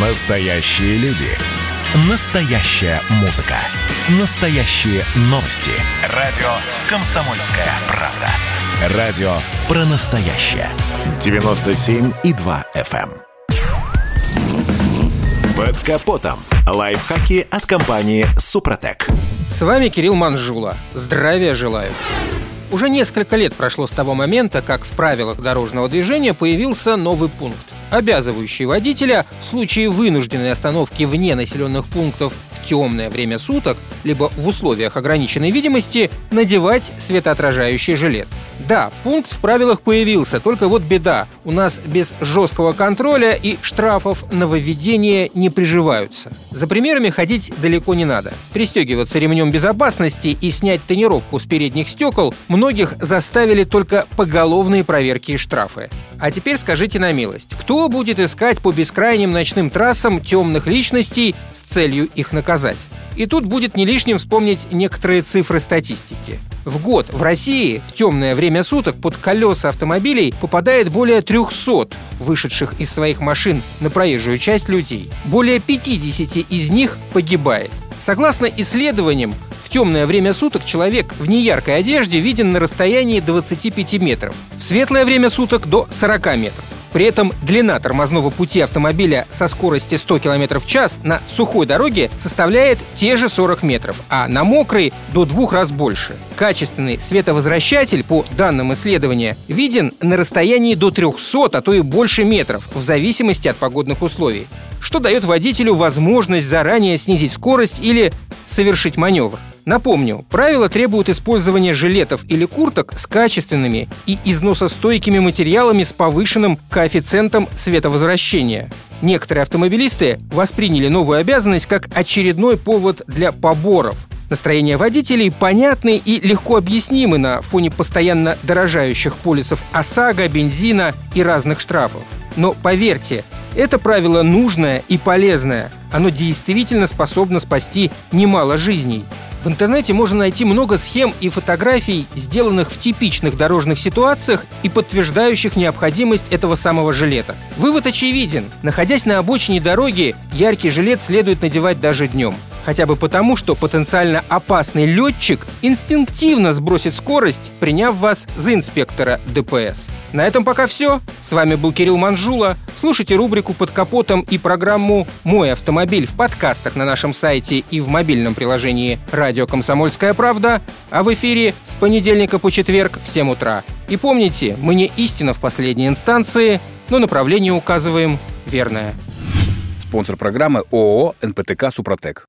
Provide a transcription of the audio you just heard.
Настоящие люди. Настоящая музыка. Настоящие новости. Радио «Комсомольская правда». Радио про настоящее. 97,2 FM. эм. Под капотом. Лайфхаки от компании «Супротек». С вами Кирилл Манжула. Здравия желаю. Уже несколько лет прошло с того момента, как в правилах дорожного движения появился новый пункт, обязывающий водителя в случае вынужденной остановки вне населенных пунктов в темное время суток, либо в условиях ограниченной видимости, надевать светоотражающий жилет. Да, пункт в правилах появился, только вот беда. У нас без жесткого контроля и штрафов нововведения не приживаются. За примерами ходить далеко не надо. Пристегиваться ремнем безопасности и снять тонировку с передних стекол многих заставили только поголовные проверки и штрафы. А теперь скажите на милость, кто будет искать по бескрайним ночным трассам темных личностей с целью их наказать? И тут будет не лишним вспомнить некоторые цифры статистики. В год в России в темное время суток под колеса автомобилей попадает более 300 вышедших из своих машин на проезжую часть людей. Более 50 из них погибает. Согласно исследованиям, в темное время суток человек в неяркой одежде виден на расстоянии 25 метров, в светлое время суток до 40 метров. При этом длина тормозного пути автомобиля со скорости 100 км в час на сухой дороге составляет те же 40 метров, а на мокрой – до двух раз больше. Качественный световозвращатель, по данным исследования, виден на расстоянии до 300, а то и больше метров, в зависимости от погодных условий, что дает водителю возможность заранее снизить скорость или совершить маневр. Напомню, правила требуют использования жилетов или курток с качественными и износостойкими материалами с повышенным коэффициентом световозвращения. Некоторые автомобилисты восприняли новую обязанность как очередной повод для поборов. Настроения водителей понятны и легко объяснимы на фоне постоянно дорожающих полисов ОСАГО, бензина и разных штрафов. Но поверьте, это правило нужное и полезное. Оно действительно способно спасти немало жизней. В интернете можно найти много схем и фотографий, сделанных в типичных дорожных ситуациях и подтверждающих необходимость этого самого жилета. Вывод очевиден. Находясь на обочине дороги, яркий жилет следует надевать даже днем. Хотя бы потому, что потенциально опасный летчик инстинктивно сбросит скорость, приняв вас за инспектора ДПС. На этом пока все. С вами был Кирилл Манжула. Слушайте рубрику «Под капотом» и программу «Мой автомобиль» в подкастах на нашем сайте и в мобильном приложении «Радио Комсомольская правда», а в эфире с понедельника по четверг в 7 утра. И помните, мы не истина в последней инстанции, но направление указываем верное. Спонсор программы ООО «НПТК Супротек».